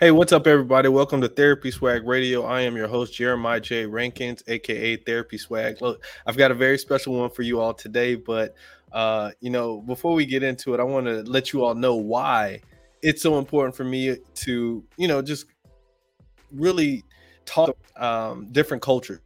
Hey, what's up, everybody? Welcome to Therapy Swag Radio. I am your host, Jeremiah J. Rankins, aka Therapy Swag. Look, I've got a very special one for you all today, but uh, you know, before we get into it, I want to let you all know why it's so important for me to, you know, just really talk um, different cultures,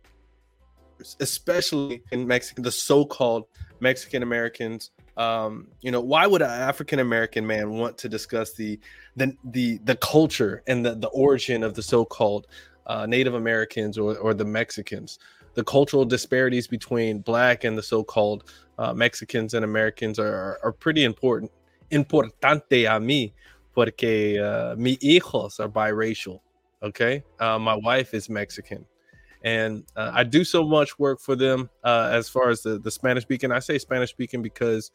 especially in Mexican, the so-called Mexican Americans um, you know, why would an African American man want to discuss the the the the culture and the the origin of the so-called uh, Native Americans or or the Mexicans? The cultural disparities between black and the so-called uh, Mexicans and Americans are are pretty important. Importante a mí, porque uh, mi hijos are biracial. Okay, uh, my wife is Mexican and uh, I do so much work for them uh, as far as the, the Spanish speaking. I say Spanish speaking because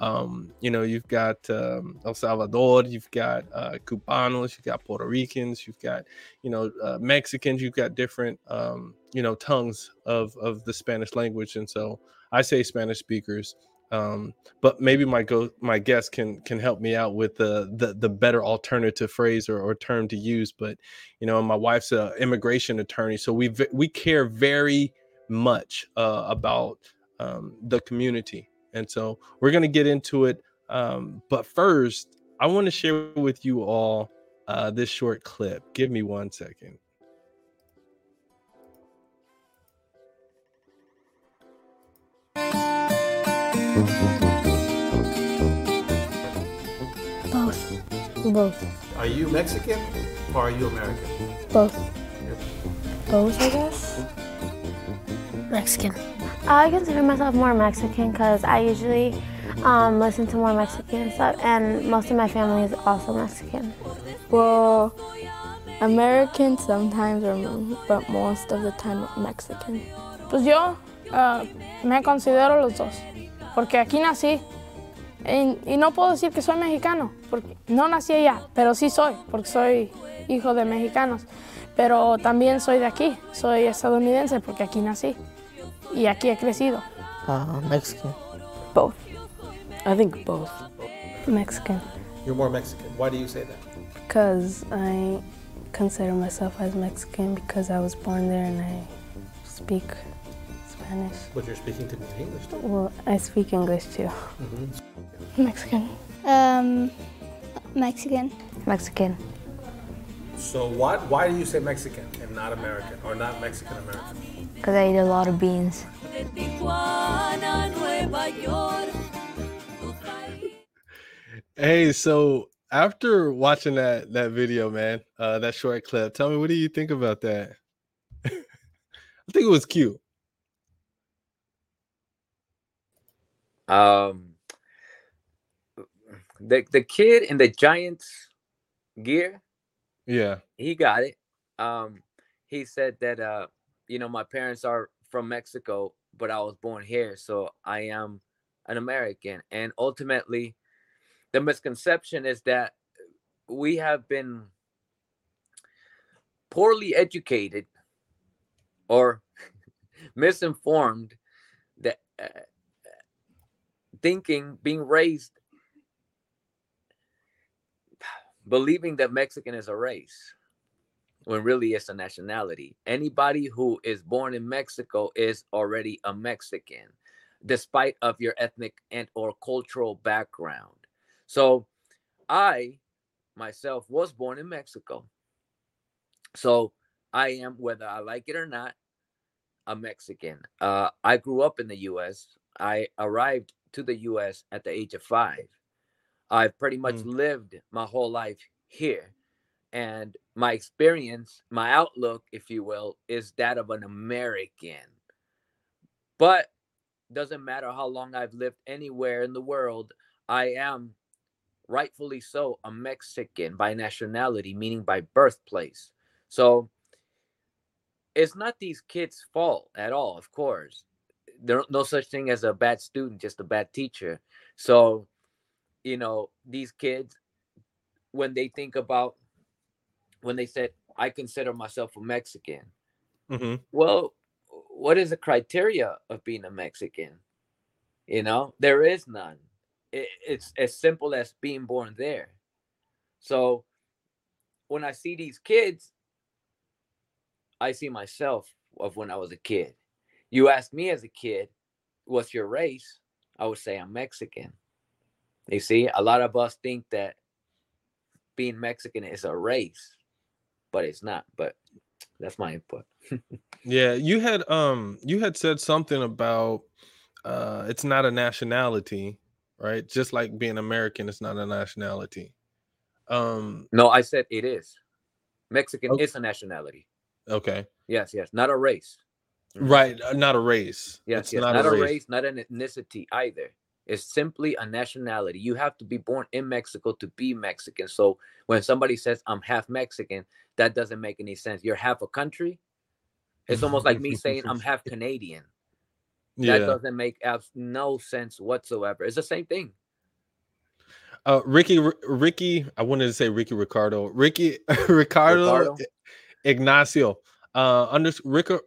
um, you know you've got um, El Salvador, you've got uh, Cubanos, you've got Puerto Ricans, you've got you know uh, Mexicans, you've got different um, you know tongues of of the Spanish language, and so I say Spanish speakers um, but maybe my go my guest can can help me out with the the, the better alternative phrase or, or term to use but you know my wife's an immigration attorney so we we care very much uh, about um, the community and so we're going to get into it um, but first i want to share with you all uh, this short clip. Give me one second Both. Both. Are you Mexican or are you American? Both. Both, I guess. Mexican. I consider myself more Mexican because I usually um, listen to more Mexican stuff, and most of my family is also Mexican. Well, American sometimes, but most of the time Mexican. Pues yo uh, me considero los dos. Porque aquí nací. Y, no puedo decir que soy mexicano, porque no nací allá, pero sí soy, porque soy hijo de mexicanos. Pero también soy de aquí, soy estadounidense, porque aquí nací. Y aquí he crecido. Uh, Mexican. Both. I think both. Mexican. You're more Mexican. Why do you say that? Because I consider myself as Mexican because I was born there and I speak Spanish. But you're speaking to me in English too. Well, I speak English too. Mm-hmm. Mexican. Um, Mexican. Mexican. So why why do you say Mexican and not American or not Mexican American? Because I eat a lot of beans. Hey, so after watching that that video, man, uh, that short clip, tell me what do you think about that? I think it was cute. Um, the the kid in the Giants gear, yeah, he got it. Um, he said that uh, you know, my parents are from Mexico, but I was born here, so I am an American. And ultimately, the misconception is that we have been poorly educated or misinformed that uh, thinking, being raised, believing that Mexican is a race when really it's a nationality. Anybody who is born in Mexico is already a Mexican, despite of your ethnic and or cultural background. So I myself was born in Mexico. So I am, whether I like it or not, a Mexican. Uh, I grew up in the US. I arrived to the US at the age of five. I've pretty much mm. lived my whole life here. And my experience, my outlook, if you will, is that of an American. But doesn't matter how long I've lived anywhere in the world, I am rightfully so a Mexican by nationality, meaning by birthplace. So it's not these kids' fault at all, of course there's no such thing as a bad student, just a bad teacher. So, you know, these kids, when they think about, when they said, I consider myself a Mexican, mm-hmm. well, what is the criteria of being a Mexican? You know, there is none. It, it's as simple as being born there. So, when I see these kids, I see myself of when I was a kid. You ask me as a kid, what's your race? I would say I'm Mexican. You see, a lot of us think that being Mexican is a race, but it's not. But that's my input. yeah, you had um you had said something about uh it's not a nationality, right? Just like being American, it's not a nationality. Um No, I said it is. Mexican okay. is a nationality. Okay. Yes, yes, not a race. Right, uh, not a race. Yes, it's yes, not, not a, race. race, not an ethnicity either. It's simply a nationality. You have to be born in Mexico to be Mexican. So when somebody says I'm half Mexican, that doesn't make any sense. You're half a country. It's almost like me saying I'm half Canadian. Yeah. That doesn't make no sense whatsoever. It's the same thing. Uh, Ricky, Ricky, I wanted to say Ricky Ricardo, Ricky Ricardo, Ricardo? Ignacio uh under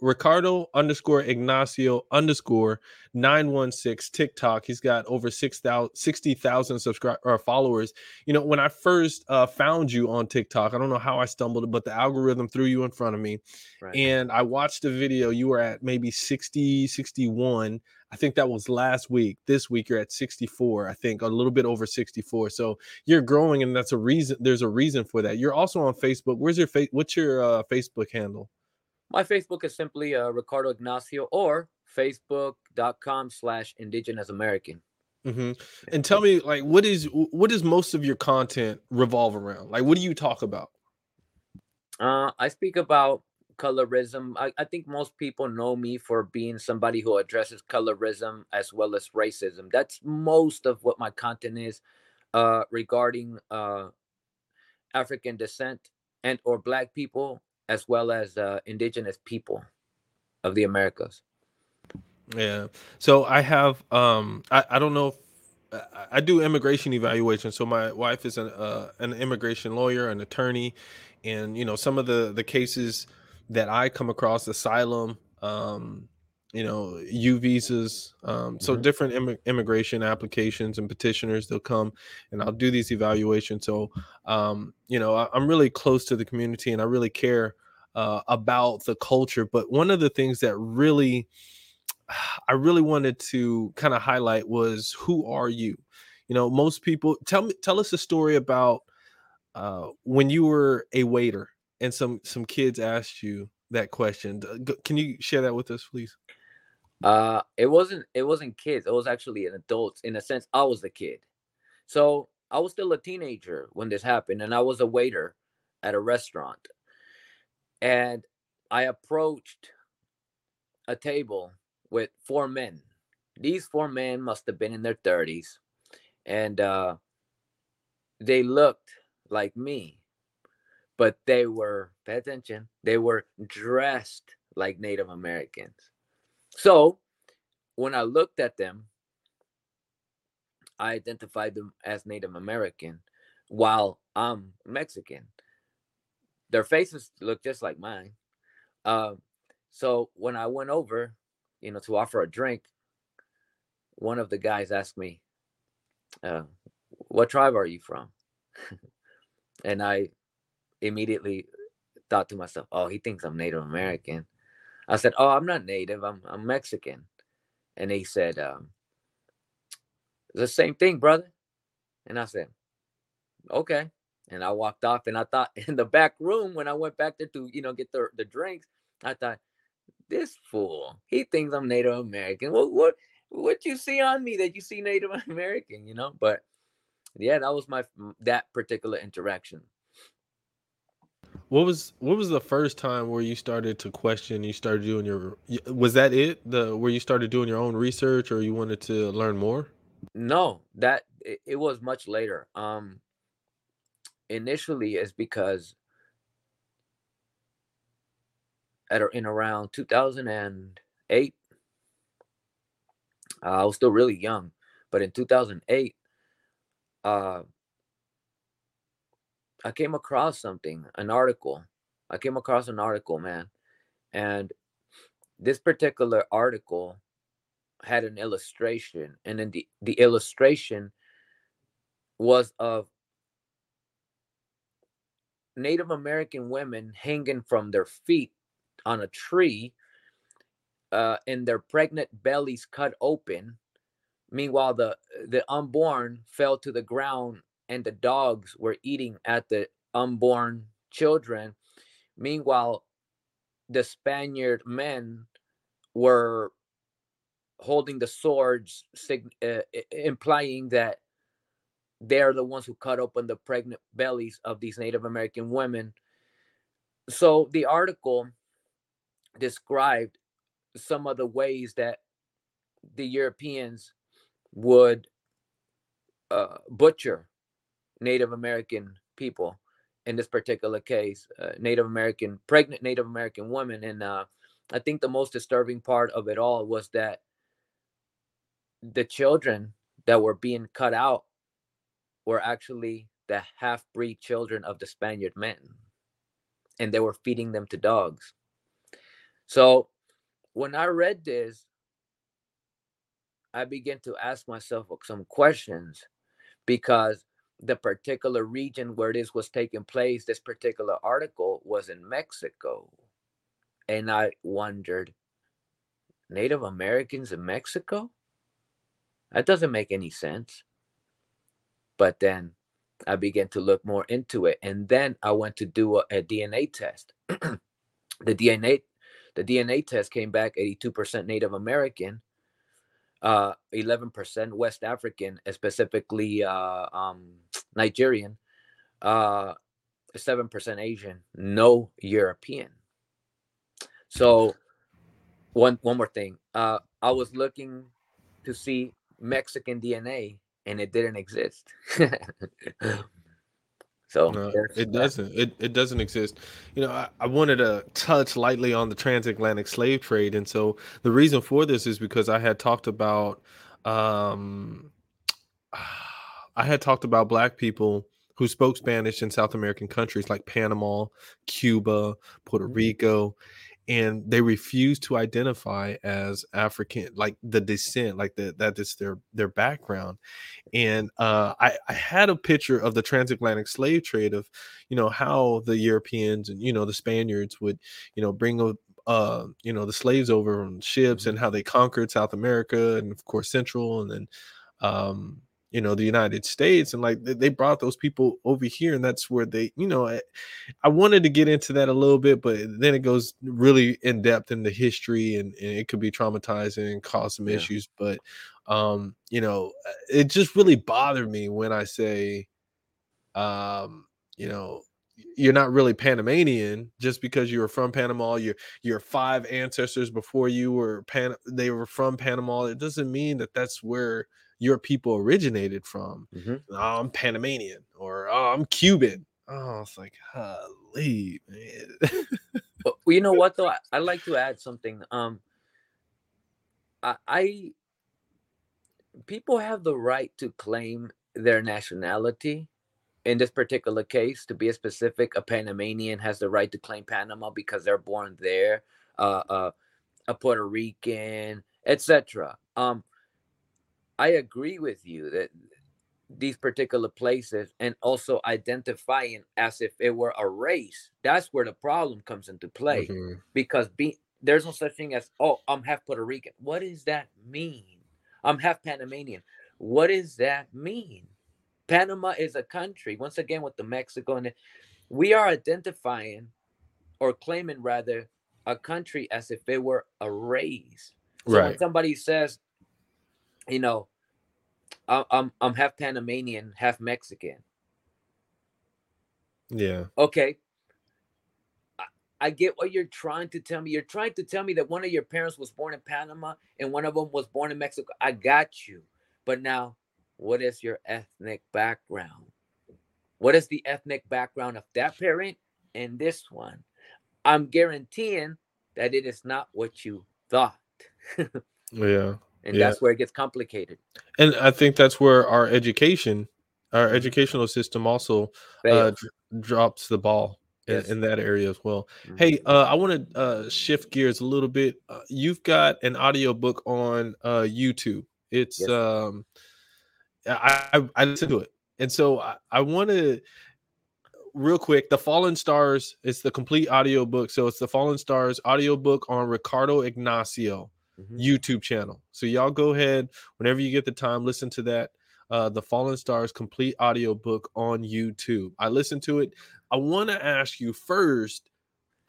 ricardo underscore ignacio underscore 916 tiktok he's got over 6000 60000 subscribers or followers you know when i first uh found you on tiktok i don't know how i stumbled but the algorithm threw you in front of me right. and i watched the video you were at maybe 60 61 I think that was last week. This week you're at 64. I think a little bit over 64. So you're growing, and that's a reason. There's a reason for that. You're also on Facebook. Where's your face? What's your uh, Facebook handle? My Facebook is simply uh, Ricardo Ignacio or facebook.com slash indigenous American. Mm-hmm. And tell me, like, what is what does most of your content revolve around? Like, what do you talk about? Uh, I speak about colorism. I, I think most people know me for being somebody who addresses colorism as well as racism. That's most of what my content is uh, regarding uh, African descent and or Black people as well as uh, indigenous people of the Americas. Yeah. So I have um I, I don't know if I do immigration evaluation. So my wife is an uh, an immigration lawyer, an attorney, and you know some of the the cases that I come across, asylum, um, you know, U visas, um, so mm-hmm. different Im- immigration applications and petitioners. They'll come, and I'll do these evaluations. So, um, you know, I, I'm really close to the community, and I really care uh, about the culture. But one of the things that really I really wanted to kind of highlight was who are you? You know, most people tell me tell us a story about uh, when you were a waiter and some some kids asked you that question. Can you share that with us, please? Uh, it wasn't it wasn't kids. It was actually an adult. In a sense, I was the kid. So I was still a teenager when this happened, and I was a waiter at a restaurant and I approached a table with four men. These four men must have been in their 30s, and uh, they looked like me, but they were, pay attention, they were dressed like Native Americans. So when I looked at them, I identified them as Native American while I'm Mexican their faces look just like mine. Um, so when I went over, you know, to offer a drink, one of the guys asked me, uh, "What tribe are you from?" and I immediately thought to myself, "Oh, he thinks I'm Native American." I said, "Oh, I'm not Native. I'm I'm Mexican." And he said, um, "The same thing, brother." And I said, "Okay." And I walked off. And I thought in the back room when I went back there to you know get the the drinks, I thought this fool he thinks I'm Native American. What what what you see on me that you see Native American? You know, but yeah, that was my that particular interaction. What was what was the first time where you started to question? You started doing your was that it the where you started doing your own research or you wanted to learn more? No, that it, it was much later. Um, initially is because at in around 2008 uh, I was still really young, but in 2008 uh, I came across something, an article. I came across an article, man. And this particular article had an illustration and then the, the illustration was of Native American women hanging from their feet on a tree, uh, and their pregnant bellies cut open. Meanwhile, the the unborn fell to the ground, and the dogs were eating at the unborn children. Meanwhile, the Spaniard men were holding the swords, sig- uh, implying that they're the ones who cut open the pregnant bellies of these Native American women. So the article described some of the ways that the Europeans would uh, butcher Native American people. In this particular case, uh, Native American, pregnant Native American women. And uh, I think the most disturbing part of it all was that the children that were being cut out were actually the half breed children of the Spaniard men. And they were feeding them to dogs. So when I read this, I began to ask myself some questions because the particular region where this was taking place, this particular article was in Mexico. And I wondered, Native Americans in Mexico? That doesn't make any sense. But then I began to look more into it. And then I went to do a, a DNA test. the DNA the DNA test came back 82% Native American, uh, 11% West African, specifically uh, um, Nigerian, uh, 7% Asian, no European. So one one more thing. Uh, I was looking to see Mexican DNA and it didn't exist. so no, it doesn't. It, it doesn't exist. You know, I, I, wanted to touch lightly on the transatlantic slave trade, and so the reason for this is because I had talked about, um, I had talked about black people who spoke Spanish in South American countries like Panama, Cuba, Puerto mm-hmm. Rico, and they refuse to identify as African, like the descent, like the, that is their their background. And uh, I, I had a picture of the transatlantic slave trade of, you know, how the Europeans and you know the Spaniards would, you know, bring a uh, you know, the slaves over on ships and how they conquered South America and of course Central and then um, you know the united states and like they brought those people over here and that's where they you know I, I, wanted to get into that a little bit but then it goes really in depth into history and, and it could be traumatizing and cause some yeah. issues but um you know uh, it just really bothered me when i say um you know you're not really Panamanian just because you were from Panama. Your your five ancestors before you were Pan they were from Panama. It doesn't mean that that's where your people originated from. Mm-hmm. Oh, I'm Panamanian or oh, I'm Cuban. Oh, it's like, holy man. well, you know what though? I, I like to add something. Um, I, I people have the right to claim their nationality. In this particular case, to be a specific, a Panamanian has the right to claim Panama because they're born there. Uh, uh, a Puerto Rican, etc. Um, I agree with you that these particular places and also identifying as if it were a race that's where the problem comes into play mm-hmm. because be, there's no such thing as oh i'm half puerto rican. What does that mean? I'm half panamanian. What does that mean? Panama is a country once again with the mexico and we are identifying or claiming rather a country as if it were a race. So right. when somebody says you know I'm I'm half Panamanian, half Mexican. Yeah. Okay. I, I get what you're trying to tell me. You're trying to tell me that one of your parents was born in Panama and one of them was born in Mexico. I got you. But now, what is your ethnic background? What is the ethnic background of that parent and this one? I'm guaranteeing that it is not what you thought. yeah and yeah. that's where it gets complicated and i think that's where our education our mm-hmm. educational system also uh, drops the ball yes. in, in, that area as well mm-hmm. hey uh, i want to uh, shift gears a little bit uh, you've got an audio book on uh, youtube it's yes. um i i, I listen to it and so i, I want to real quick, the Fallen Stars is the complete audio book. So it's the Fallen Stars audio book on Ricardo Ignacio Mhm. YouTube channel. So y'all go ahead whenever you get the time, listen to that. Uh, the Fallen Stars complete audio book on YouTube. I listened to it. I want to ask you first,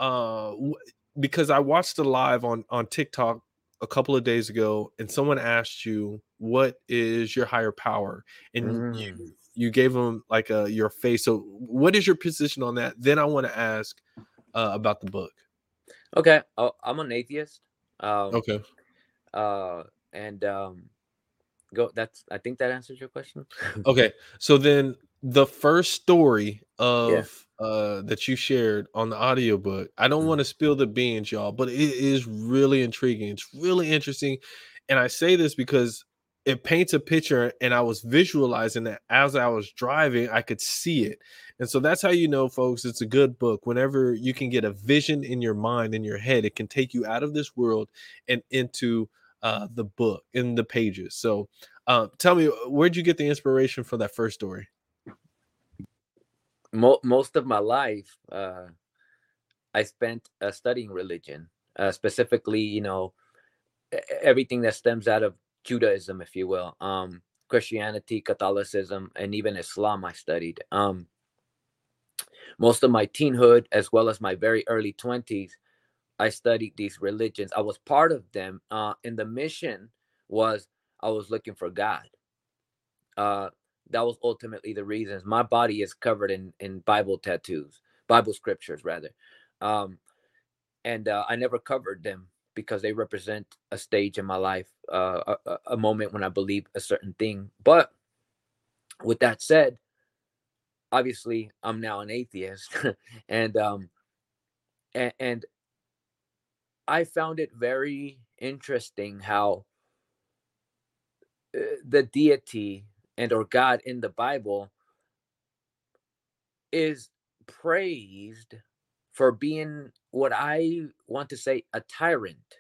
uh, w- because I watched the live on on TikTok a couple of days ago, and someone asked you, "What is your higher power?" And you Mm. you gave them like a your face. So, what is your position on that? Then I want to ask uh, about the book. Okay, oh, I'm an atheist. Um, Okay. Uh, and um, go. That's. I think that answers your question. Okay. So then the first story of uh that you shared on the audiobook, I don't Mhm. want to spill the beans, y'all, but it is really intriguing. It's really interesting. And I say this because it paints a picture and I was visualizing that as I was driving, I could see it. And so that's how you know, folks, it's a good book. Whenever you can get a vision in your mind, in your head, it can take you out of this world and into uh, the book, in the pages. So uh, tell me, where'd you get the inspiration for that first story? Mo- most of my life, uh, I spent uh, studying religion, uh, specifically, you know, everything that stems out of Judaism, if you will, um, Christianity, Catholicism, and even Islam. I studied. Um, most of my teenhood, as well as my very early twenties, I studied these religions. I was part of them. Uh, and the mission was I was looking for God. Uh, that was ultimately the reasons. My body is covered in in Bible tattoos, Bible scriptures rather, um, and uh, I never covered them because they represent a stage in my life, uh, a, a- moment when I believe a certain thing. But with that said, obviously I'm now an atheist, and um, and, and I found it very interesting how uh, the deity and or God in the Bible is praised for being what I want to say a tyrant,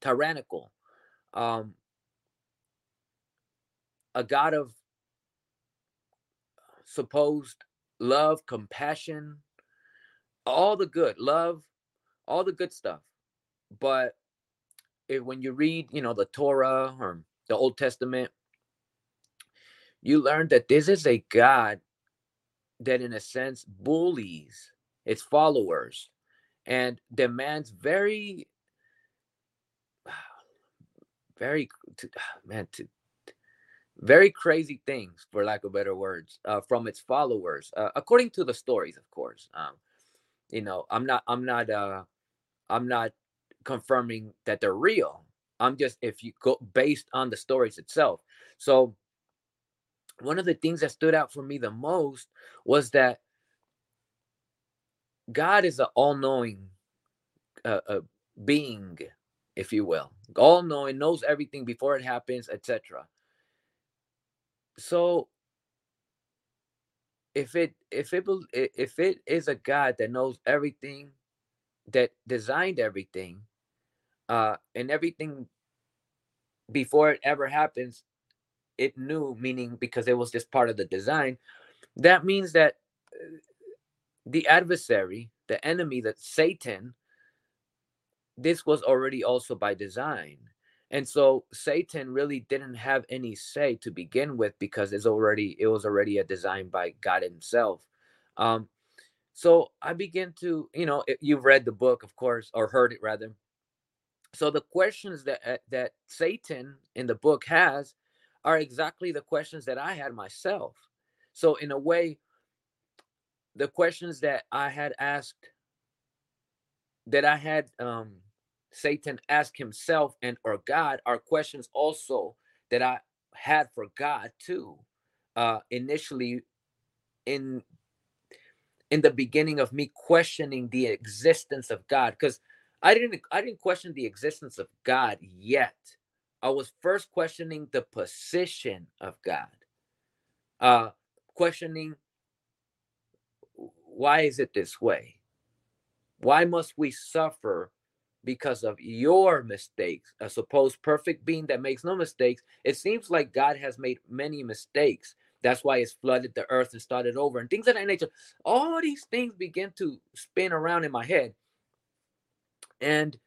tyrannical, um, a God of supposed love, compassion, all the good, love, all the good stuff. But if, when you read, you know, the Torah or the Old Testament, you learn that this is a God that, in a sense, bullies its followers and demands very, very, man, to, very crazy things, for lack of better words, uh, from its followers, uh, according to the stories, of course. Um, you know, I'm not, I'm not, uh, I'm not confirming that they're real. I'm just if you go based on the stories itself. So one of the things that stood out for me the most was that God is an all-knowing uh, uh, being, if you will, all-knowing, knows everything before it happens, etc. So if it if it if it is a God that knows everything, that designed everything, uh, and everything before it ever happens, it knew, meaning because it was just part of the design. That means that uh, the adversary, the enemy, that Satan, this was already also by design. And so Satan really didn't have any say to begin with because it's already it was already a design by God Himself. Um, so I begin to, you know, if you've read the book, of course, or heard it rather. So the questions that uh, that Satan in the book has are exactly the questions that I had myself. So in a way, the questions that I had asked, that I had um, Satan ask himself and or God are questions also that I had for God too. Uh, initially, in in the beginning of me questioning the existence of God, because I didn't I didn't question the existence of God yet. I was first questioning the position of God. Uh questioning why is it this way? Why must we suffer because of your mistakes? A supposed perfect being that makes no mistakes. It seems like God has made many mistakes That's why it's flooded the earth and started over and things of that nature. All these things begin to spin around in my head. And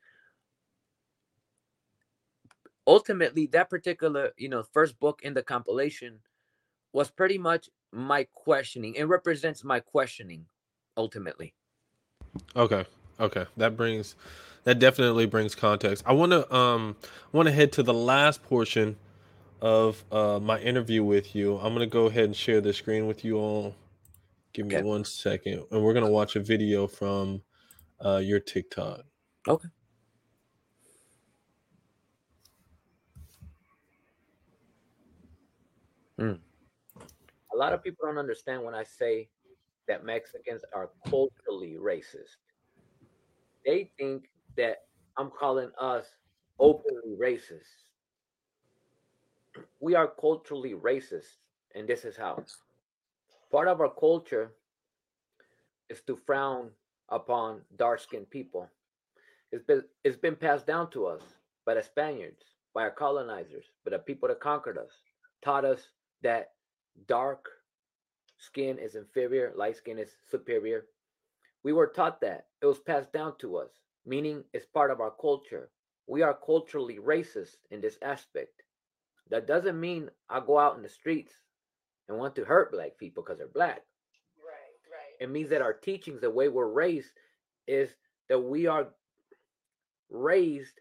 ultimately that particular, you know, first book in the compilation was pretty much my questioning. It represents my questioning ultimately. Okay. Okay. That brings that definitely brings context. I want to um want to head to the last portion of uh my interview with you. I'm going to go ahead and share the screen with you all. Give me Okay. one second and we're going to watch a video from uh your TikTok. Okay. Mm. A lot of people don't understand when I say that Mexicans are culturally racist. They think that I'm calling us openly racist. We are culturally racist, and this is how. Part of our culture is to frown upon dark skinned people. It's been, it's been passed down to us by the Spaniards, by our colonizers, by the people that conquered us, taught us that dark skin is inferior, light skin is superior. We were taught that. It was passed down to us, meaning it's part of our culture. We are culturally racist in this aspect. That doesn't mean I go out in the streets and want to hurt black people because they're black. Right, right. It means that our teachings, the way we're raised, is that we are raised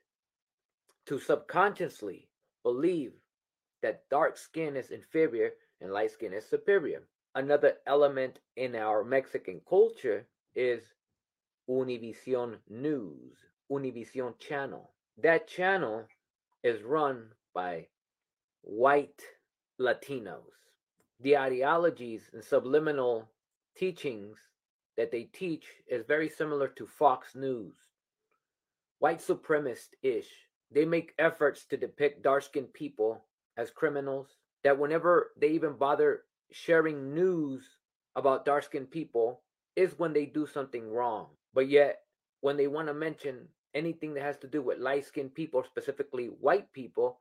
to subconsciously believe that dark skin is inferior and light skin is superior. Another element in our Mexican culture is Univision News, Univision Channel. That channel is run by white Latinos. The ideologies and subliminal teachings that they teach is very similar to Fox News. White supremacist ish. They make efforts to depict dark skinned people as criminals, that whenever they even bother sharing news about dark skinned people is when they do something wrong. But yet, when they want to mention anything that has to do with light skinned people, specifically white people,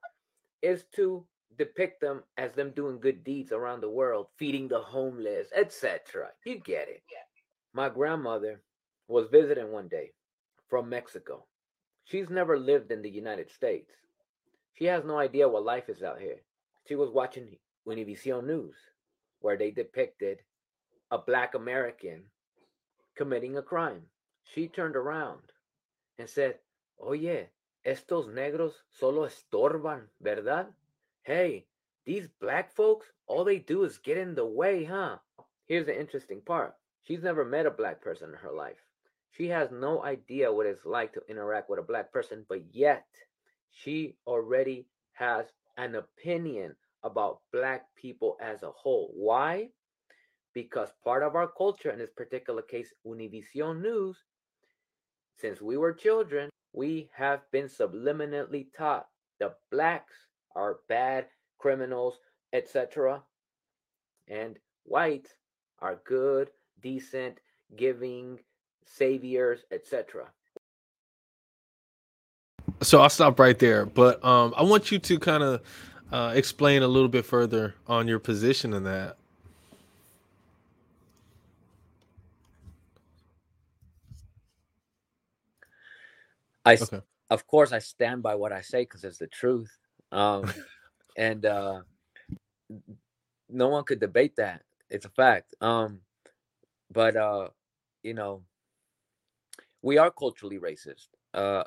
is to depict them as them doing good deeds around the world, feeding the homeless, etc. You get it. Yeah. My grandmother was visiting one day from Mexico. She's never lived in the United States. She has no idea what life is out here. She was watching Univision News, where they depicted a black American committing a crime. She turned around and said, Oye, estos negros solo estorban, ¿verdad? Hey, these black folks, all they do is get in the way, huh? Here's the interesting part. She's never met a black person in her life. She has no idea what it's like to interact with a black person, but yet she already has an opinion about black people as a whole. Why? Because part of our culture, in this particular case, Univision News, since we were children, we have been subliminally taught the blacks are bad criminals, etc. And whites are good, decent, giving, saviors, etc. So I'll stop right there, but um I want you to kind of uh explain a little bit further on your position in that. I, Okay. of course, I stand by what I say because it's the truth. Um, and uh, no one could debate that. It's a fact. Um, but uh, you know, we are culturally racist. Uh,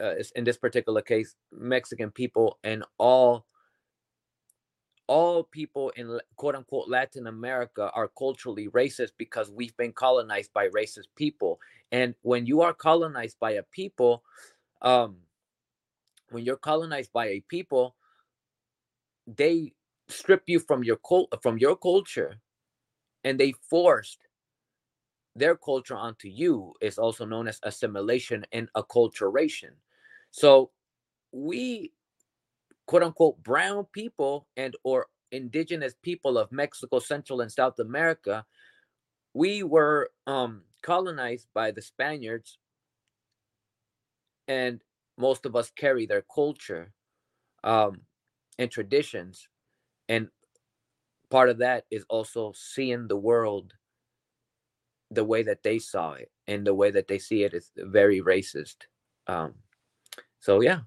uh, in this particular case, Mexican people and all all people in quote unquote Latin America are culturally racist because we've been colonized by racist people. And when you are colonized by a people, um, when you're colonized by a people, they strip you from your cult from your culture and they forced their culture onto you is also known as assimilation and acculturation. So we quote unquote brown people and or indigenous people of Mexico, Central and South America, we were um, colonized by the Spaniards, and most of us carry their culture um, and traditions, and part of that is also seeing the world the way that they saw it and the way that they see it is very racist. Um, so yeah,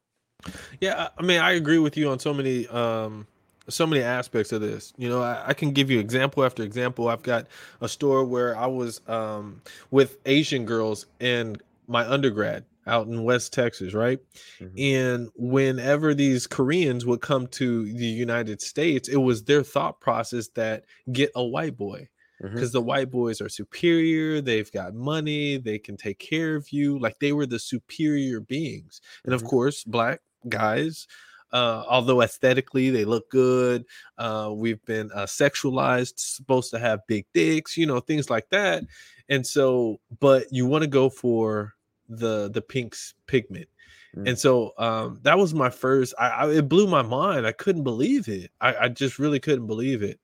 Yeah, I mean, I agree with you on so many um so many aspects of this. You know, I, I can give you example after example. I've got a store where I was um with Asian girls in my undergrad out in West Texas, right? Mhm. And whenever these Koreans would come to the United States, it was their thought process that get a white boy Because the white boys are superior, they've got money, they can take care of you, like they were the superior beings. And of Mhm. course, black guys, uh, although aesthetically they look good, uh, we've been uh, sexualized, supposed to have big dicks, you know, things like that. And so, but you want to go for the the pink's pigment. Mm. And so um, that was my first. I, I it blew my mind. I couldn't believe it. I, I just really couldn't believe it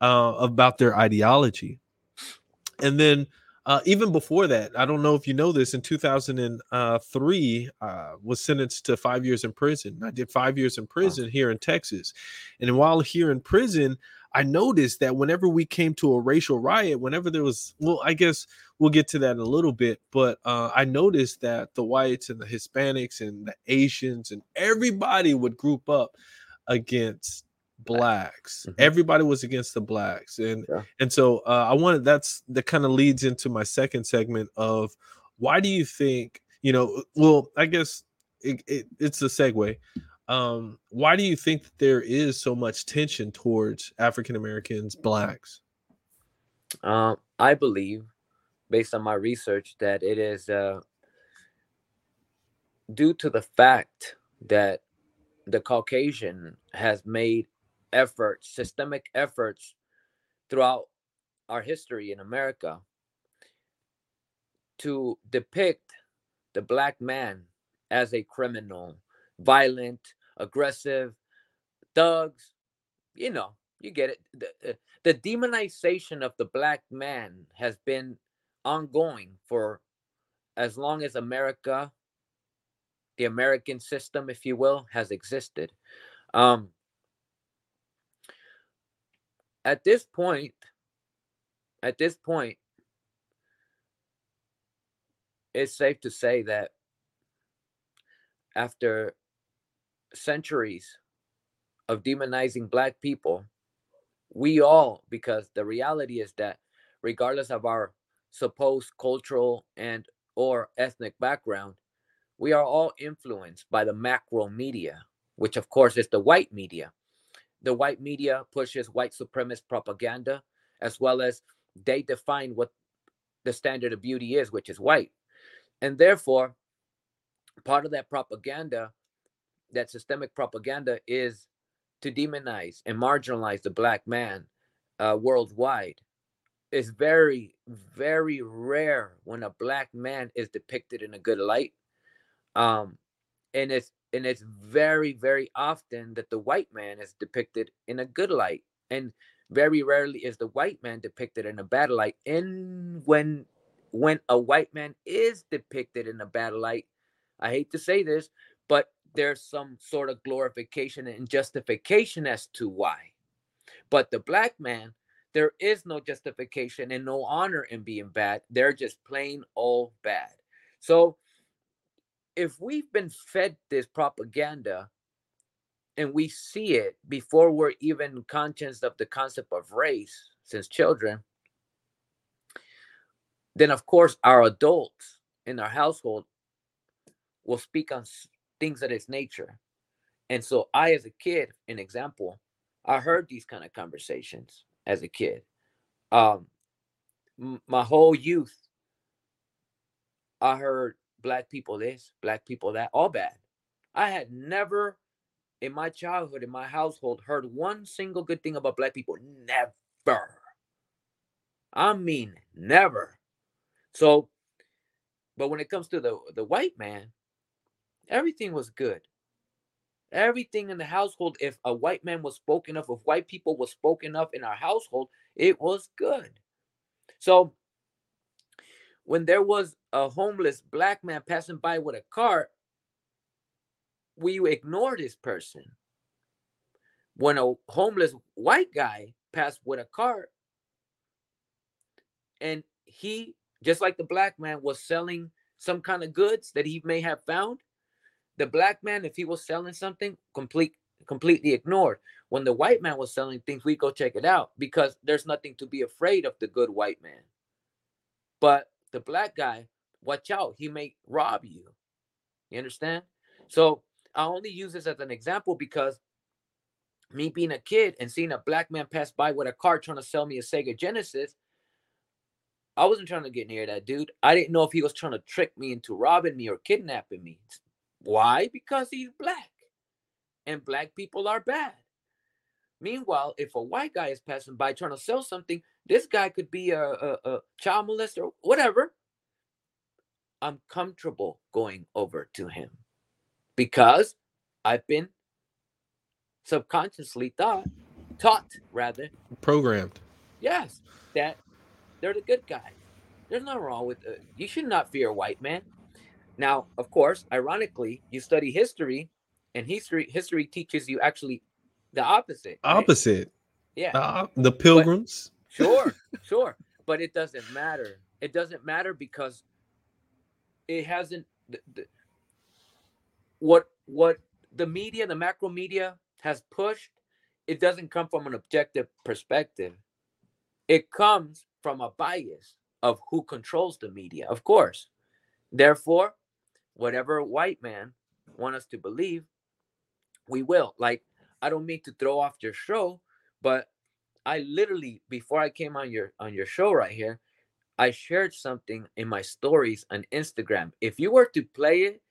uh, about their ideology. And then uh, even before that, I don't know if you know this. In 2003, uh, was sentenced to five years in prison. I did five years in prison here in Texas, and while here in prison, I noticed that whenever we came to a racial riot, whenever there was, well, I guess we'll get to that in a little bit, but uh, I noticed that the whites and the Hispanics and the Asians and everybody would group up against blacks. Mhm. Everybody was against the blacks, and Yeah. and so uh, I wanted that's that kind of leads into my second segment of why do you think you know? Well, I guess it, it, it's a segue. Um, why do you think that there is so much tension towards African Americans, blacks? Um, I believe, based on my research, that it is uh, due to the fact that the Caucasian has made efforts, systemic efforts throughout our history in America to depict the black man as a criminal, violent, aggressive, thugs. You know, you get it. The, the- the demonization of the black man has been ongoing for as long as America, the American system, if you will, has existed. Um, at this point, at this point, it's safe to say that after centuries of demonizing black people, we all, because the reality is that regardless of our supposed cultural and or ethnic background, we are all influenced by the macro media, which of course is the white media. The white media pushes white supremacist propaganda, as well as they define what the standard of beauty is, which is white. And therefore, part of that propaganda, that systemic propaganda, is to demonize and marginalize the black man uh, worldwide. It's very, very rare when a black man is depicted in a good light. Um, and it's and it's very, very often that the white man is depicted in a good light. And very rarely is the white man depicted in a bad light. And when when a white man is depicted in a bad light, I hate to say this, but there's some sort of glorification and justification as to why. But the black man, there is no justification and no honor in being bad. They're just plain old bad. So if we've been fed this propaganda and we see it before we're even conscious of the concept of race since children, then of course our adults in our household will speak on things of its nature. And so I, as a kid, an example, I heard these kind of conversations as a kid. Um, my whole youth, I heard black people this, black people that, all bad. I had never in my childhood, in my household, heard one single good thing about black people. Never. I mean, never. So, but when it comes to the the white man, everything was good. Everything in the household, if a white man was spoken of, if white people was spoken of in our household, it was good. So when there was a homeless black man passing by with a cart, we ignore this person. When a homeless white guy passed with a cart and he just like the black man was selling some kind of goods that he may have found the black man if he was selling something complete completely ignored when the white man was selling things we go check it out because there's nothing to be afraid of the good white man but the black guy watch out he may rob you you understand so i only use this as an example because me being a kid and seeing a black man pass by with a car trying to sell me a sega genesis I wasn't trying to get near that dude. I didn't know if he was trying to trick me into robbing me or kidnapping me. Why? Because he's black. And black people are bad. Meanwhile, if a white guy is passing by trying to sell something, this guy could be a, a, a child molester, whatever. I'm comfortable going over to him because I've been subconsciously thought, taught rather, Programmed. yes, that they're the good guys. There's nothing wrong with uh, you. Should not fear a white man. Now, of course, ironically, you study history, and history history teaches you actually the opposite. right? Opposite. Yeah. Uh, the pilgrims. Sure, sure. But it doesn't matter. It doesn't matter because it hasn't the, the, what what the media, the macro media has pushed, it doesn't come from an objective perspective. It comes from a bias of who controls the media, of course. Therefore, whatever white man want us to believe, we will. Like, I don't mean to throw off your show, but I literally before I came on your on your show right here, I shared something in my stories on Instagram. If you were to play it,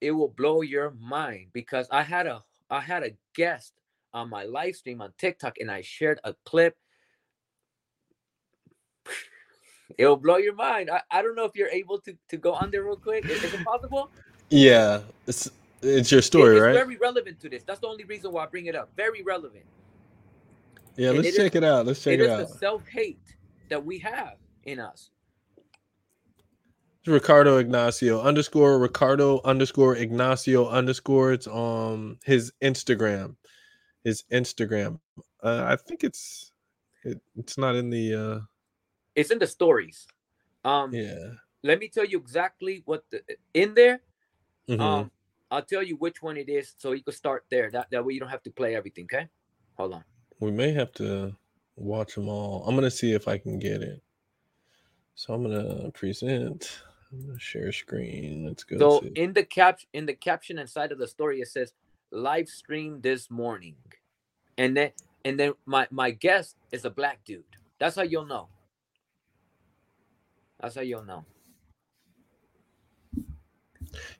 it will blow your mind because I had a I had a guest on my live stream on TikTok and I shared a clip. It'll blow your mind. I, I don't know if you're able to, to go on there real quick. Is, is it possible? Yeah, it's it's your story, it's right? very relevant to this. That's the only reason why I bring it up. Very relevant. Yeah, and let's it is- check it out. Let's check it it, is out. the self hate that we have in us. Ricardo Ignacio underscore Ricardo underscore Ignacio underscore. It's um his Instagram, his Instagram. Uh, I think it's it, it's not in the uh It's in the stories. Um, yeah. let me tell you exactly what the in there. Mhm. Um, I'll tell you which one it is, so you can start there. That that way you don't have to play everything. Okay, hold on. We may have to watch them all. I'm gonna see if I can get it. So I'm gonna present. I'm gonna share screen. Let's go. So to- in the cap in the caption inside of the story, it says live stream this morning, and then and then my my guest is a black dude. That's how you'll know. That's how you'll know.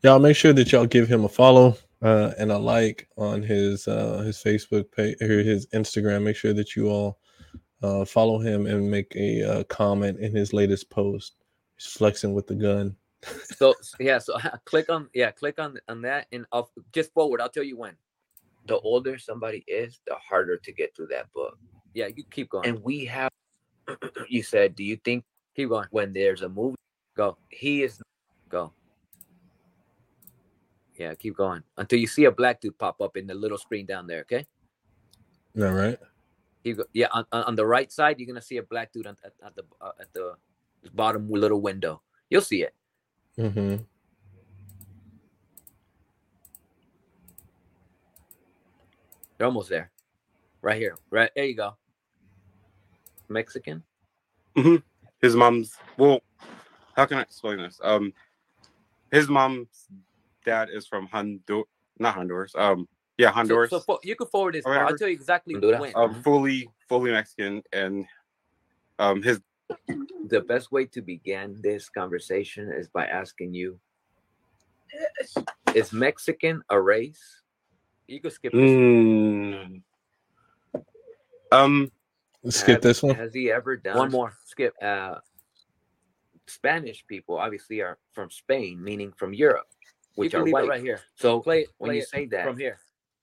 y'all make sure that y'all give him a follow uh, and a like on his uh, his Facebook page or his Instagram. Make sure that you all uh, follow him and make a uh, comment in his latest post. He's flexing with the gun. So yeah, so click on yeah, click on on that and I'll just forward. I'll tell you when. The older somebody is, the harder to get through that book. Yeah, you keep going. And we have. you said, do you think keep going when there's a movie? Go. He is go. Yeah, keep going until you see a black dude pop up in the little screen down there. Okay. All right. You go. Yeah, on, on on the right side, you're gonna see a black dude on, at, at the uh, at the bottom little window. You'll see it. Mm-hmm. They're almost there. Right here. Right there you go. Mexican. hmm His mom's well, how can I explain this? Um, his mom's dad is from Honduras, not Honduras. Um, yeah, Honduras. So, so fo- you can forward this. I'll tell you exactly when. um, fully, fully Mexican, and um, his the best way to begin this conversation is by asking you: Is Mexican a race? You can skip this. Mm, um, Skip Have- this one. Has he ever done one more? Skip. Uh, Spanish people obviously are from Spain, meaning from Europe, which can are leave it white. right here. So Play it- when play you say that from here.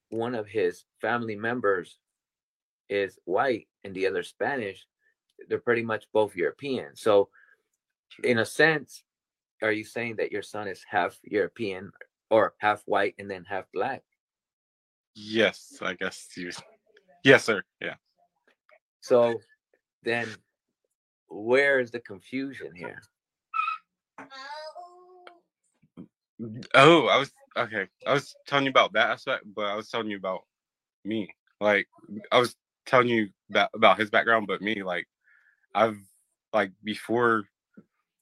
one of his family members is white and the other Spanish, they're pretty much both European. So, in a sense, are you saying that your son is half European or half white and then half black? yes, I guess you. Yes, sir. Yeah. So then where is the confusion here? Oh, I was okay. I was telling you about that aspect, but I was telling you about me. Like I was telling you that about his background, but me, like I've like before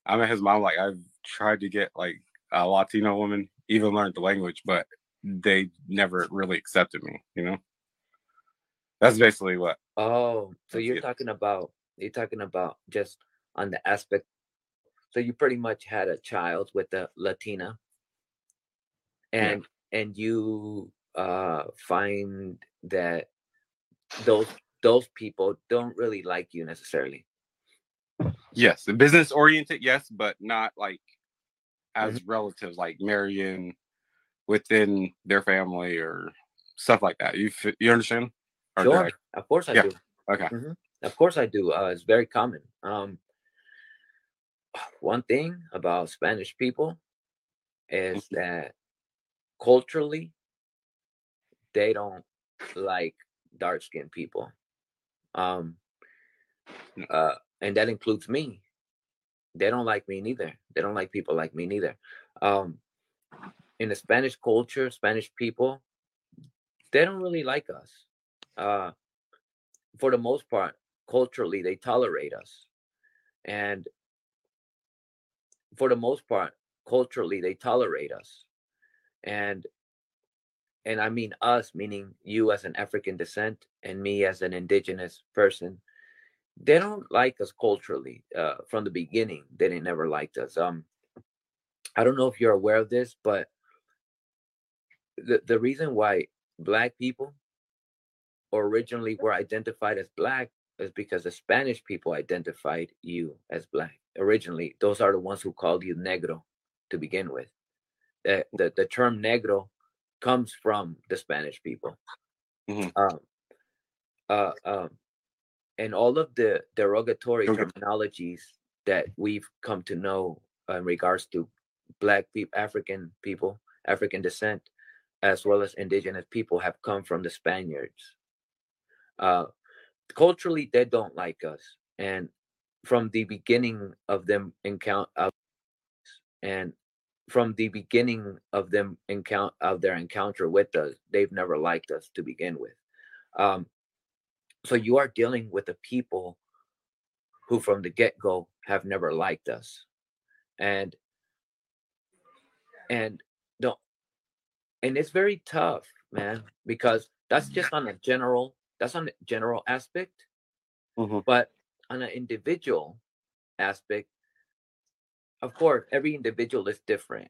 I met his mom, like I've tried to get like a Latino woman, even learned the language, but they never really accepted me, you know? That's basically what Oh, so you're it. talking about you're talking about just on the aspect. So you pretty much had a child with a Latina, Yeah. and and you uh find that those those people don't really like you necessarily. yes, business oriented, yes, but not like as Mm-hmm. relatives, like marrying within their family or stuff like that. You f- you understand? Or Sure, I- of course I Yeah. do. Okay. Mhm. Of course I do. Uh, it's very common. Um, one thing about Spanish people is Mm-hmm. that culturally they don't like dark skinned people. Um, uh, and that includes me. They don't like me neither. They don't like people like me neither. Um, in the Spanish culture, Spanish people, they don't really like us. Uh, for the most part, culturally, they tolerate us. And for the most part, culturally, they tolerate us. And and I mean us, meaning you as an African descent and me as an indigenous person. They don't like us culturally. Uh, from the beginning, they didn't never liked us. Um, I don't know if you're aware of this, but the, the reason why black people originally were identified as black is because the Spanish people identified you as black. Originally, those are the ones who called you negro to begin with. The, the, the term negro comes from the Spanish people. Mhm. Um, uh, um, and all of the derogatory Okay. terminologies that we've come to know in regards to black people, African people, African descent, as well as indigenous people have come from the Spaniards. Uh, culturally, they don't like us, and from the beginning of them encounter, and from the beginning of them encounter of their encounter with us, they've never liked us to begin with. Um, so you are dealing with the people who, from the get go, have never liked us, and and don't and it's very tough man because that's just on a general that's on a general aspect Mhm. but on an individual aspect of course every individual is different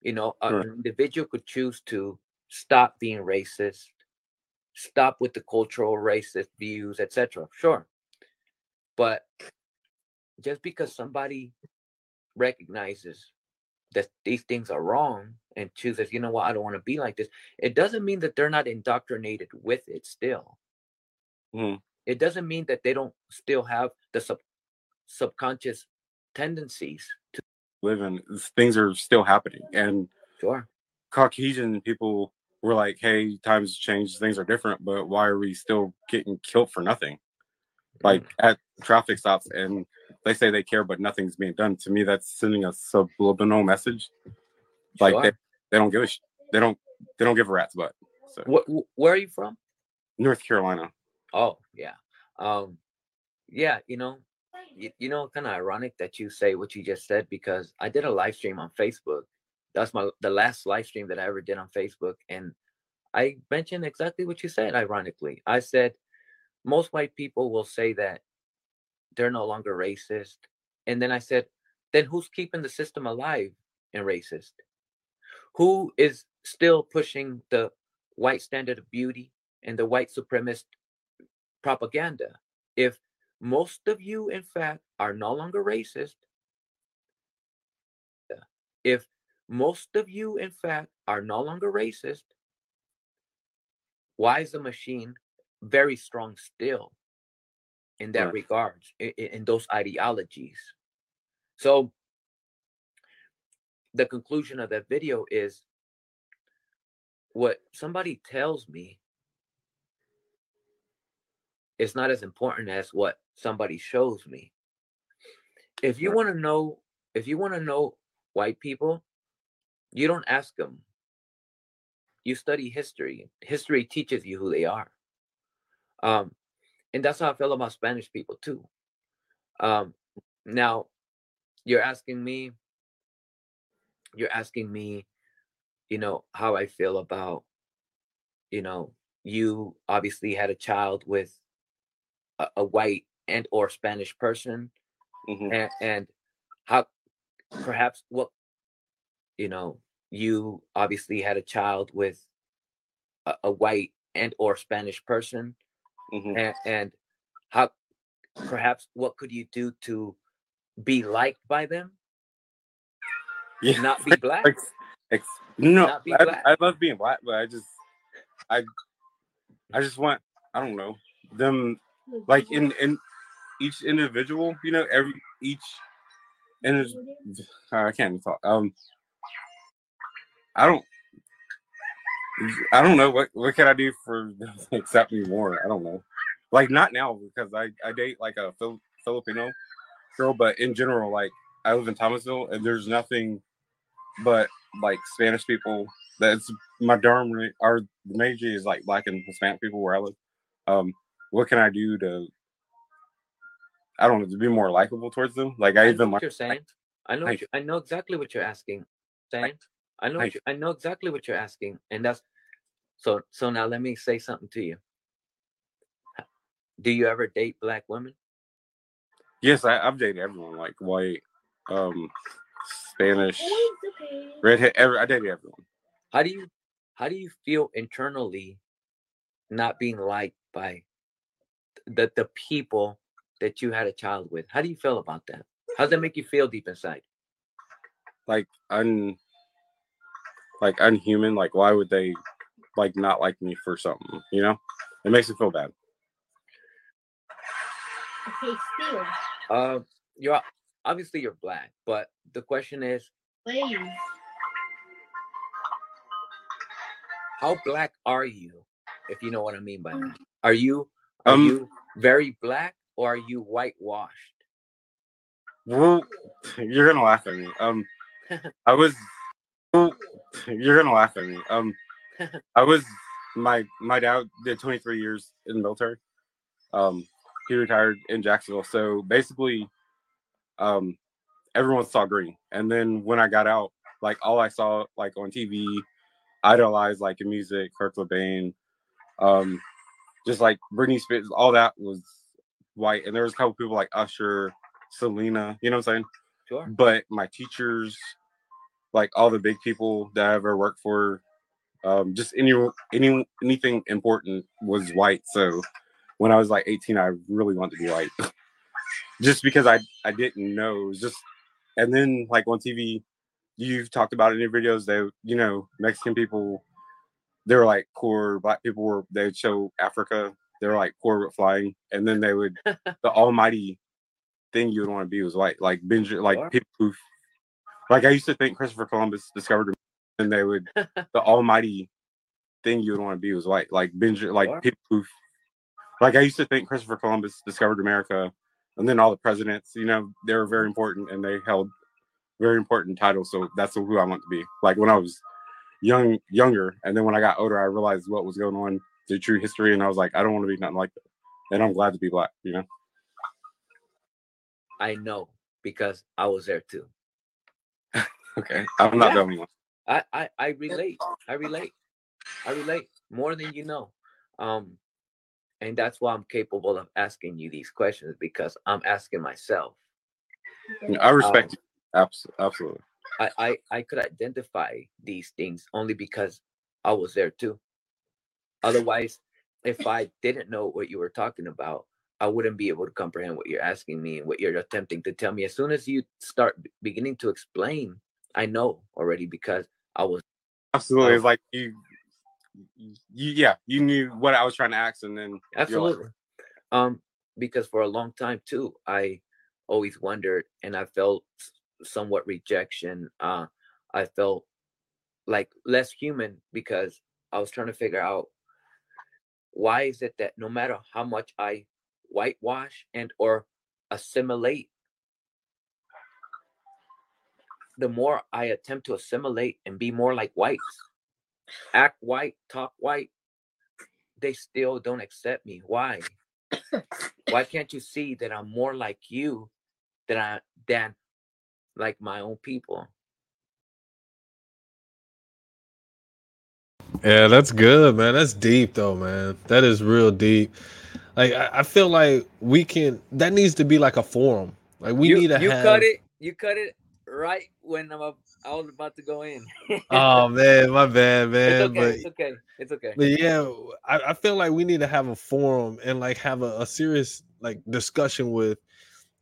you know Sure. an individual could choose to stop being racist stop with the cultural racist views etc sure but just because somebody recognizes that these things are wrong and chooses, you know what, I don't want to be like this, it doesn't mean that they're not indoctrinated with it still. Mhm. It doesn't mean that they don't still have the sub- subconscious tendencies to. live in things are still happening and Sure. caucasian people were like hey times changed things are different but why are we still getting killed for nothing like at traffic stops and they say they care but nothing's being done to me that's sending a subliminal message like Sure. they, they don't give a sh- they don't they don't give a rat's butt so Wh- wh- where are you from? north carolina Oh, yeah. Um, yeah, you know, you, you know, kind of ironic that you say what you just said because I did a live stream on Facebook. That's my the last live stream that I ever did on Facebook, and I mentioned exactly what you said. Ironically, I said most white people will say that they're no longer racist, and then I said, then who's keeping the system alive and racist? Who is still pushing the white standard of beauty and the white supremacist propaganda. If most of you, in fact, are no longer racist, if most of you, in fact, are no longer racist, why is the machine very strong still in that Right. regards, in, in those ideologies? So the conclusion of that video is what somebody tells me is not as important as what somebody shows me. If you want to know, if you want to know white people, you don't ask them. You study history. History teaches you who they are. Um, and that's how I feel about Spanish people too. Um, now, you're asking me, you're asking me, you know, how I feel about, you know, you obviously had a child with a, a white and or Spanish person, Mhm. and, and how perhaps what you know you obviously had a child with a, a white and or Spanish person, Mhm. and, and how perhaps what could you do to be liked by them, Yeah. not be black? Ex- ex- no, I, black. I love being black, but I just, I, I just want, I don't know, them like in in each individual, you know, every each, and I can't talk. Um, I don't, I don't know what what can I do for accept me more. I don't know, like not now because I I date like a Fil- Filipino girl, but in general, like I live in Thomasville and there's nothing but like Spanish people. That's my dorm. Our major is like black and Hispanic people where I live. Um, what can I do to? I don't know to be more likable towards them. Like I, I know even what like you're saying. I know. What Thank you, I know exactly what you're asking. Saying. I know. What Thank you, I know exactly what you're asking, and that's so. So now let me say something to you. Do you ever date black women? yes, I, I've dated everyone like white, um, Spanish, redhead. Every I dated everyone. How do you how do you feel internally not being liked by the the people that you had a child with? How do you feel about that? How does that make you feel deep inside? Like un, like unhuman. Like why would they, like not like me for something? You know, it makes me feel bad. Okay, still. Uh, you're obviously you're black, but the question is, Please. how black are you? If you know what I mean by that, are you are Um, you very black or are you whitewashed? Well, you're gonna laugh at me. Um, I was. Well, you're gonna laugh at me. Um, I was. My my dad did 23 years in the military. Um, he retired in Jacksonville. So basically, um, everyone saw green. And then when I got out, like all I saw, like on TV, idolized like in music, Kurt Cobain, um, just like Britney Spears, all that was white. And there was a couple people like Usher, Selena, you know what I'm saying? Sure. But my teachers, like all the big people that I ever worked for, um, just any any anything important was white. So when I was like 18, I really wanted to be white, just because I I didn't know. It was just and then like on TV, you've talked about it in your videos. that you know Mexican people, they were like core black people were they would show Africa. They were like core with flying, and then they would the almighty thing you would want to be was white, like Benjamin, like Sure. people who like I used to think Christopher Columbus discovered and they would the almighty thing you would want to be was white, like Benjamin, like Sure. people who like I used to think Christopher Columbus discovered America, and then all the presidents, you know, they were very mm-hmm. important and they held very important titles. So that's who I want to be. Like when I was young, younger, and then when I got older, I realized what was going on, the true history, and I was like, I don't want to be nothing like that. And I'm glad to be black, you know. I know because I was there too. Okay, I'm not Yeah. the only one. I, I I relate. I relate. I relate more than you know. Um, and that's why I'm capable of asking you these questions because I'm asking myself. I respect Um, you. Abs- absolutely. I, I I could identify these things only because I was there too. Otherwise, if I didn't know what you were talking about, I wouldn't be able to comprehend what you're asking me and what you're attempting to tell me. As soon as you start beginning to explain, I know already because I was Absolutely. um, like you, you, yeah, you knew what I was trying to ask, and then you're like, Absolutely. Um, because for a long time too, I always wondered, and I felt somewhat rejection. Uh, I felt like less human because I was trying to figure out why is it that no matter how much I whitewash and or assimilate, the more I attempt to assimilate and be more like whites, act white, talk white, they still don't accept me. Why? Why can't you see that I'm more like you than I than like my own people? Yeah, that's good, man. That's deep though, man. That is real deep. Like I, I feel like we can that needs to be like a forum. Like we you, need to you have cut it. You cut it right when I'm up, I was about to go in. Oh man, my bad, man. it's okay. But it's okay. It's okay. But yeah, I, I feel like we need to have a forum and like have a, a serious like discussion with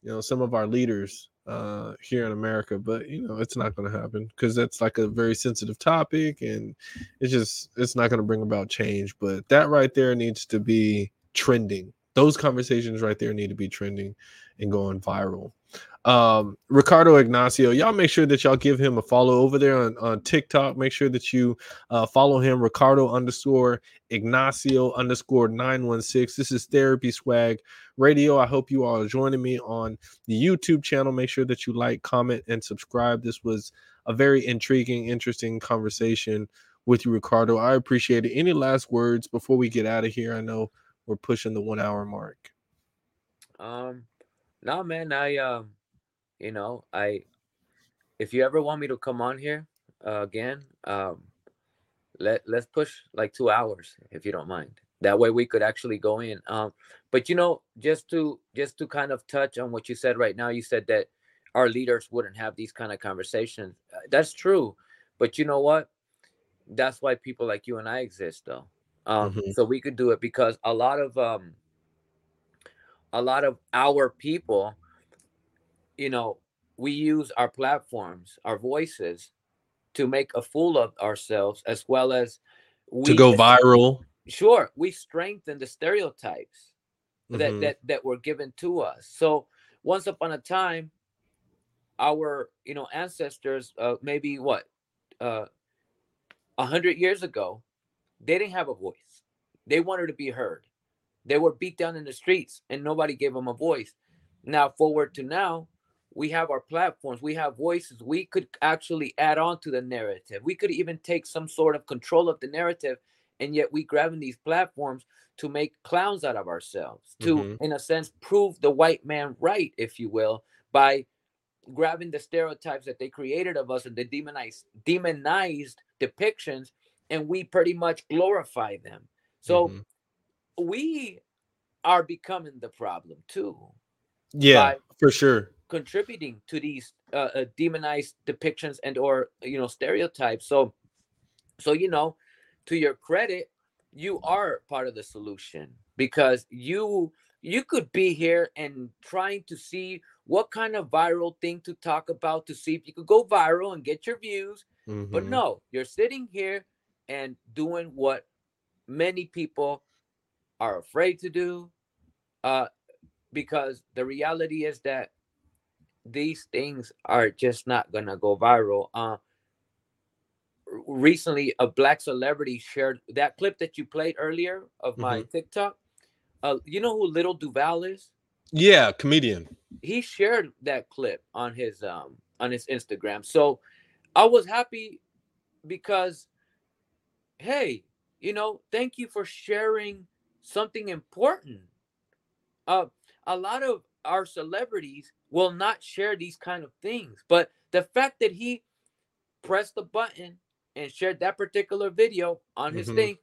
you know some of our leaders uh here in America. But you know, it's not gonna happen because that's like a very sensitive topic and it's just it's not gonna bring about change. But that right there needs to be trending. Those conversations right there need to be trending and going viral um ricardo ignacio y'all make sure that y'all give him a follow over there on, on tiktok. Make sure that you uh follow him ricardo underscore ignacio underscore 916 this is therapy swag radio. I hope you all are joining me on the youtube channel. Make sure that you like comment and subscribe. This was a very intriguing interesting conversation with you ricardo. I appreciate it. Any last words before we get out of here? I know we're pushing the one hour mark. Um, no, man. I um, you know, I if you ever want me to come on here uh, again, um, let let's push like two hours if you don't mind. That way we could actually go in. Um, but you know, just to just to kind of touch on what you said right now, you said that our leaders wouldn't have these kind of conversations. Uh, That's true, but you know what? That's why people like you and I exist, though. Um, Mhm. So we could do it because a lot of um, a lot of our people, you know, we use our platforms, our voices, to make a fool of ourselves, as well as to go viral Sure, we strengthen the stereotypes that Mhm. that that were given to us. So once upon a time, our you know ancestors, uh, maybe what, uh, a hundred years ago, they didn't have a voice. They wanted to be heard. They were beat down in the streets, and nobody gave them a voice. Now forward to now, we have our platforms. We have voices. We could actually add on to the narrative. We could even take some sort of control of the narrative and yet we grabbing these platforms to make clowns out of ourselves to Mhm. in a sense prove the white man right if you will by grabbing the stereotypes that they created of us and the demonized demonized depictions and we pretty much glorify them so Mhm. we are becoming the problem too yeah by for sure contributing to these uh, uh, demonized depictions and or you know stereotypes so so you know to your credit you are part of the solution because you you could be here and trying to see what kind of viral thing to talk about to see if you could go viral and get your views but Mhm. no you're sitting here and doing what many people are afraid to do uh because the reality is that these things are just not gonna go viral uh recently a black celebrity shared that clip that you played earlier of my tiktok uh you know who Lil Duval is yeah comedian he shared that clip on his um on his Instagram. So I was happy because hey, you know, thank you for sharing something important. Uh a lot of our celebrities will not share these kind of things, but the fact that he pressed the button and shared that particular video on his Mhm. thing,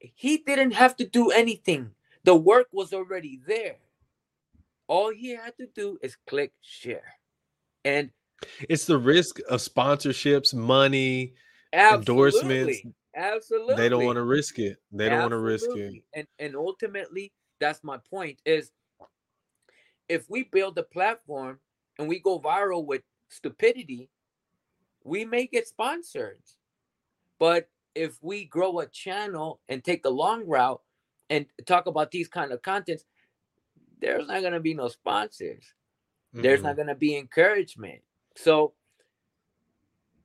he didn't have to do anything. The work was already there. All he had to do is click share. And it's the risk of sponsorships money endorsements absolutely, absolutely, they don't want to risk it they don't want to risk it And and ultimately, that's my point. Is if we build a platform and we go viral with stupidity, we may get sponsored. But if we grow a channel and take the long route and talk about these kind of contents, there's not gonna be no sponsors. There's Mm-mm. not mm-hmm. gonna be encouragement. So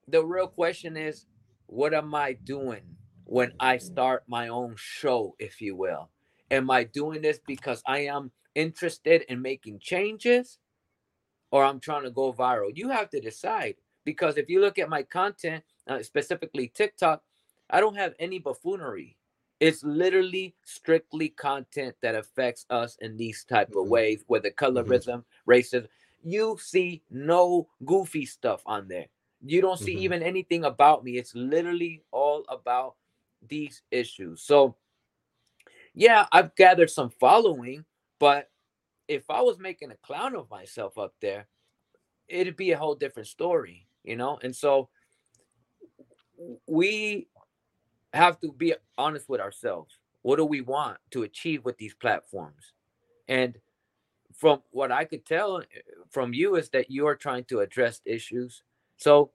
the real question is, what am I doing when I start my own show, if you will? Am I doing this because I am interested in making changes or I'm trying to go viral? You have to decide because if you look at my content, uh, specifically TikTok, I don't have any buffoonery. It's literally strictly content that affects us in these type of Mhm. ways, whether colorism, racism. You see no goofy stuff on there. You don't see Mhm. even anything about me. It's literally all about these issues. So, yeah, I've gathered some following, but if I was making a clown of myself up there, it'd be a whole different story, you know? And so we have to be honest with ourselves. What do we want to achieve with these platforms? And from what I could tell uh, from you is that you are trying to address issues. So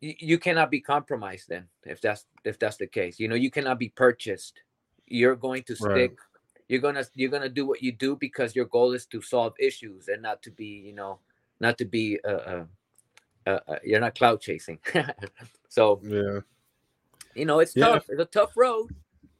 you, you cannot be compromised then if that's if that's the case. You know, you cannot be purchased. You're going to stick Right. You're gonna you're gonna do what you do because your goal is to solve issues and not to be you know not to be uh, uh, uh, uh you're not cloud chasing so Yeah. you know it's Yeah. tough it's a tough road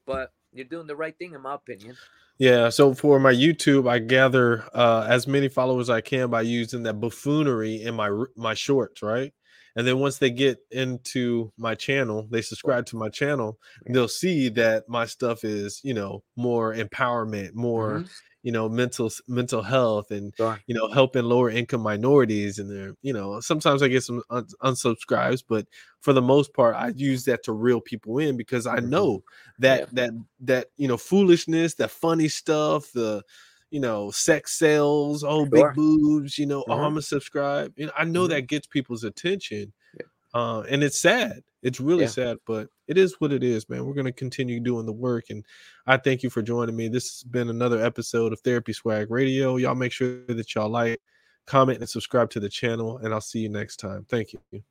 but you're doing the right thing in my opinion Yeah, so for my YouTube, I gather uh, as many followers I can by using that buffoonery in my my shorts, right? And then once they get into my channel, they subscribe to my channel, they'll see that my stuff is, you know, more empowerment, more, Mhm. you know, mental mental health, and Sure. you know, helping lower income minorities. And they're, you know, sometimes I get some un- unsubscribes, but for the most part, I use that to reel people in because I Mhm. know that Yeah. that that you know foolishness, that funny stuff, the you know sex sales, oh Sure. big boobs, you know, oh Mhm. I'm gonna subscribe. You know, I know Mhm. that gets people's attention, Yeah. uh, and it's sad. It's really Yeah. sad, but it is what it is, man. We're gonna continue doing the work, and I thank you for joining me. This has been another episode of Therapy Swag Radio. Y'all make sure that y'all like, comment, and subscribe to the channel, and I'll see you next time. Thank you.